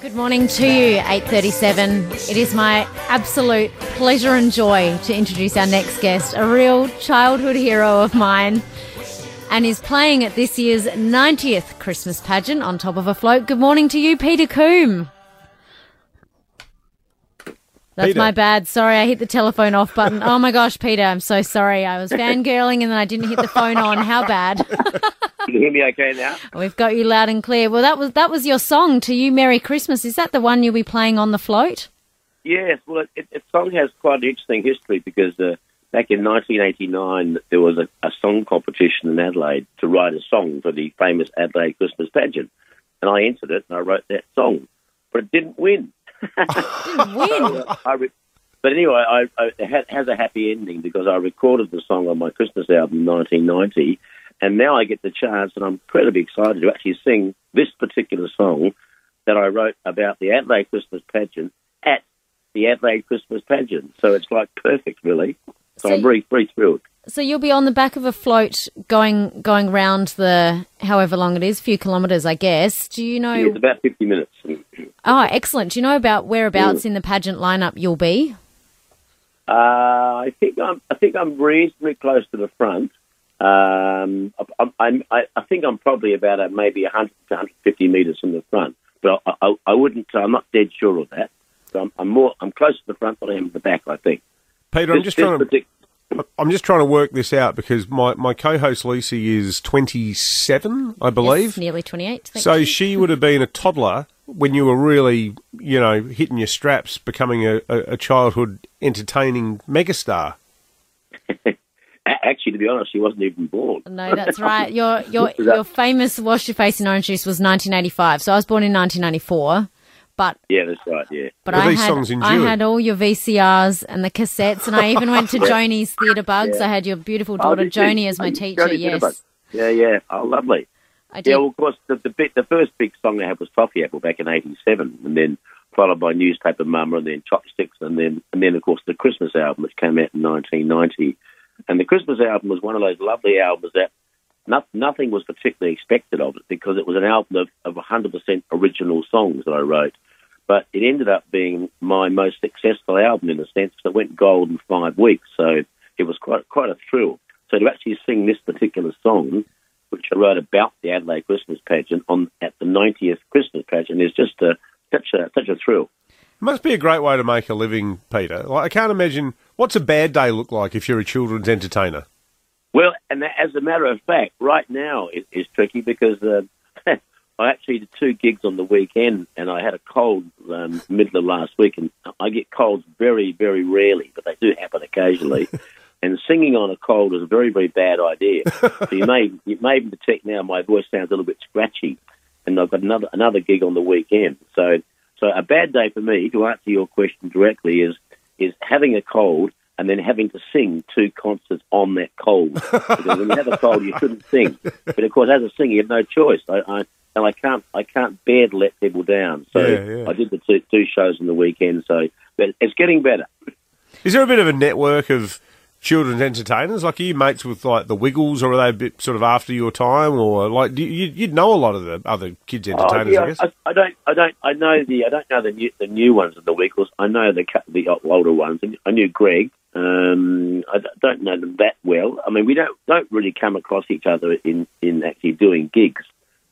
Good morning to you, 837. It is my absolute pleasure and joy to introduce our next guest, a real childhood hero of mine, and is playing at this year's 90th Christmas pageant on top of a float. Good morning to you, Peter Combe. That's Peter. my bad. Sorry, I hit the telephone off button. Oh my gosh, Peter, I'm so sorry. I was fangirling and then I didn't hit the phone on. How bad? Can You hear me okay now? We've got you loud and clear. Well, that was that was your song to you, Merry Christmas. Is that the one you'll be playing on the float? Yes. Well, it, it, song has quite an interesting history because uh, back in 1989 there was a, a song competition in Adelaide to write a song for the famous Adelaide Christmas pageant, and I entered it and I wrote that song, but it didn't win. Win. I re- but anyway, I, I, it ha- has a happy ending because I recorded the song on my Christmas album in 1990, and now I get the chance, and I'm incredibly excited to actually sing this particular song that I wrote about the Adelaide Christmas pageant at the Adelaide Christmas pageant. So it's like perfect, really. So, So I'm very, very thrilled. So you'll be on the back of a float going going round the however long it is, few kilometres, I guess. Do you know? Yeah, It's about 50 minutes. Oh, excellent. Do you know about whereabouts in the pageant lineup you'll be? Uh, I think I'm. I think I'm reasonably close to the front. Um, I, I'm, I, I think I'm probably about a, maybe 100 to 150 metres from the front, but I, I, I wouldn't. I'm not dead sure of that. So I'm, I'm more. I'm close to the front than I am to the back. I think. Peter, I'm just trying to I'm just trying to work this out because my, my co-host Lucy is 27, I believe. Yes, nearly 28. thank so you. she would have been a toddler when you were really, you know, hitting your straps, becoming a, a, a childhood entertaining megastar. Actually, to be honest, she wasn't even born. No, that's right. Your your your famous Wash Your Face in Orange Juice was 1985. So I was born in 1994. But Yeah, that's right. Yeah. but Well, I these had songs I had all your VCRs and the cassettes, and I even went to Joni's Theatre Bugs. I had your beautiful Oh, daughter did you? Joni as my Oh, teacher. Joni Yes, Yeah, yeah. Oh, lovely. I did. Yeah, well, of course, the, the, big, the first big song they had was Toffee Apple back in '87, and then followed by Newspaper Mama, and then Chopsticks, and then and then of course the Christmas album, which came out in 1990. And the Christmas album was one of those lovely albums that no, nothing was particularly expected of it because it was an album of, of 100% original songs that I wrote. But it ended up being my most successful album in a sense. It went gold in five weeks, so it was quite quite a thrill. So to actually sing this particular song, which I wrote about the Adelaide Christmas pageant on at the 90th Christmas pageant, is just a such a such a thrill. Must be a great way to make a living, Peter. Like, I can't imagine what's a bad day look like if you're a children's entertainer. Well, and as a matter of fact, right now it is tricky because uh, I actually did two gigs on the weekend, and I had a cold um, middle of last week, and I get colds very, very rarely, but they do happen occasionally. and singing on a cold is a very, very bad idea. so you may you may even detect now my voice sounds a little bit scratchy, and I've got another another gig on the weekend. So, so a bad day for me, to answer your question directly, is is having a cold and then having to sing two concerts on that cold. because when you have a cold, you couldn't sing. But of course, as a singer, you have no choice. I, I and I can't I can't bear to let people down. So Yeah, yeah. I did the two, two shows on the weekend. So but it's getting better. Is there a bit of a network of children's entertainers? Like, are you mates with like the Wiggles, or are they a bit sort of after your time, or like do you, you'd know a lot of the other kids entertainers? Oh, yeah, I guess. I, I don't, I don't, I know the, I don't know the new, the new ones of the Wiggles. I know the the older ones. I knew Greg. Um, I don't know them that well. I mean, we don't don't really come across each other in in actually doing gigs.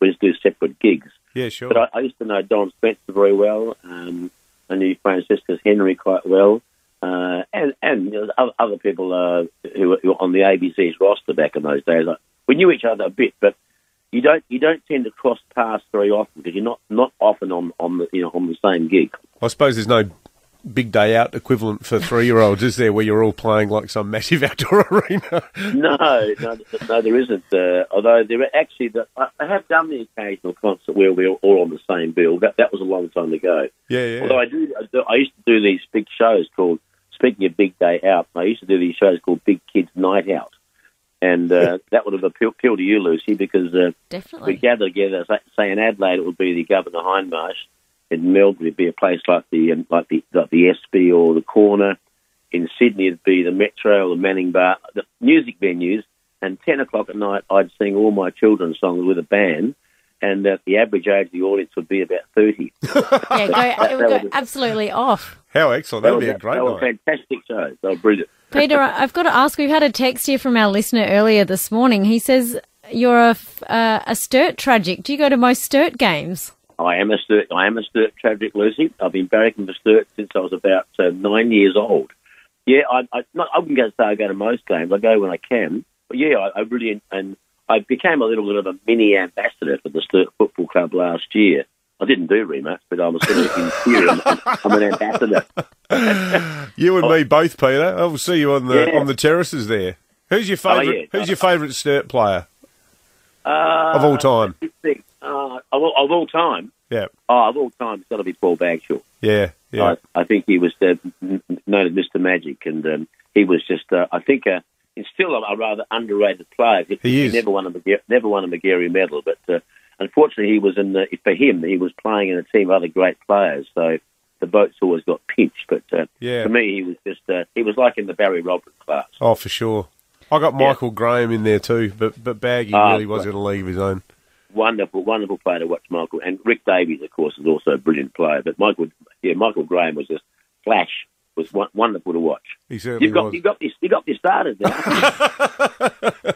We just do separate gigs. yeah, sure. But I, I used to know Don Spencer very well. Um, I knew Franciscus Henry quite well, uh, and and you know, other, other people uh, who, were, who were on the ABC's roster back in those days. Like, we knew each other a bit, but you don't you don't tend to cross paths very often because you're not not often on on the you know on the same gig. I suppose there's no big day out equivalent for three year olds, is there, where you're all playing like some massive outdoor arena? no, no, no, there isn't. Uh, although there are actually, the, I I have done the occasional concert where we're all on the same bill. That that was a long time ago. yeah, yeah. Although I do- I used to do these big shows called. Speaking of Big Day Out, I used to do these shows called Big Kids Night Out, and uh, that would have appealed, to you, Lucy, because uh, we gather together. Say, say in Adelaide, it would be the Governor Hindmarsh. In Melbourne, it'd be a place like the um, like the like the Espy or the Corner. In Sydney, it'd be the Metro or the Manning Bar, the music venues. And ten o'clock at night, I'd sing all my children's songs with a band. And uh, the average age of the audience would be about 30. Yeah, go, it would go was- absolutely off. How excellent! That would be a great were night. fantastic shows. They were brilliant. Peter, I've got to ask. We've had a text here from our listener earlier this morning. He says you're a, f- uh, a Sturt tragic. Do you go to most Sturt games? I am a Sturt, I am a Sturt tragic, Lucy. I've been barracking for Sturt since I was about uh, nine years old. Yeah, I, I, not, I wouldn't go to say I go to most games. I go when I can. But yeah, I, I really and I became a little bit of a mini ambassador for the Sturt Football Club last year. I didn't do much, but I was sort of in theory, I'm, I'm an ambassador. You and me both, Peter. I will see you on the Oh. Yeah. on the terraces there. Who's your favourite? Oh, yeah. Who's your favourite Sturt player Uh, of all time? Uh, of, all- of all time, Yeah, oh, of all time, it's got to be Paul Bagshaw. yeah, yeah. I, I think he was uh, known as Mr. Magic, and um, he was just, uh, I think, uh, he's still a, a rather underrated player. He is. never won a never won a Magarey medal, but uh, unfortunately, he was in the, for him. He was playing in a team of other great players, so the boats always got pinched. But uh, Yeah. for me, he was just uh, he was like in the Barry Robran class. Oh, for sure. I got Michael Graham in there too, but but Baggy Ah, really was in a league of his own. Wonderful, wonderful player to watch, Michael. And Rick Davies, of course, is also a brilliant player. But Michael, yeah, Michael Graham was just flash. Was wonderful to watch. He certainly You got was. you got this you got this started now.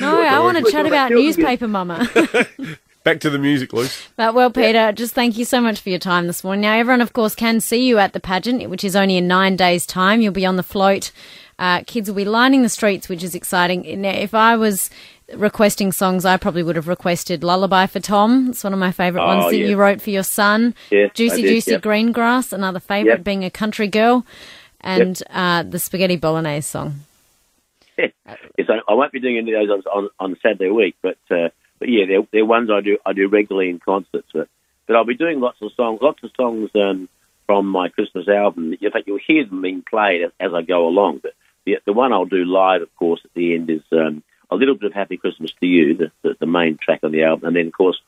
No, I want to chat about about children. newspaper, Mama. Back to the music, Luce. But well, Peter, just thank you so much for your time this morning. Now, everyone, of course, can see you at the pageant, which is only in nine days' time. You'll be on the float. Uh, kids will be lining the streets, which is exciting. Now, if I was requesting songs, I probably would have requested "Lullaby for Tom." It's one of my favourite Oh, ones that yeah. you wrote for your son. Yes, I "Juicy did, Juicy yep. Green Grass," another favourite, Yep. being a country girl, and uh, the Spaghetti Bolognese song. yes, I, I won't be doing any of those on, on, on Saturday week, but uh, but yeah, they're, they're ones I do I do regularly in concerts. But, but I'll be doing lots of songs, lots of songs um, from my Christmas album. In fact, you'll hear them being played as, as I go along. But the, the one I'll do live, of course, at the end is um, a little bit of Happy Christmas to You, the, the, the main track on the album, and then of course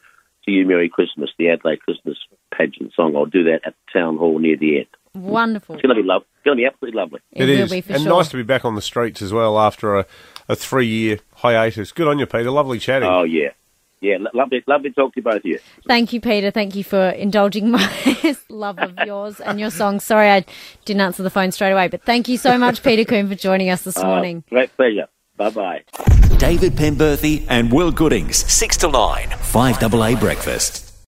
to You Merry Christmas, the Adelaide Christmas pageant song. I'll do that at the town hall near the end. Wonderful. It's going to be love. It's going to be absolutely lovely. It, It will be for and sure. nice to be back on the streets as well after a, a three year hiatus. Good on you, Peter. Lovely chatting. Oh yeah, yeah, lovely, lovely to talk to you both of you. Thank you, Peter. Thank you for indulging my love of yours and your song. Sorry I didn't answer the phone straight away, but thank you so much, Peter Combe, for joining us this Uh, morning. great pleasure. Bye bye. David Penberthy and Will Goodings, 6 to 9, 5AA Breakfast.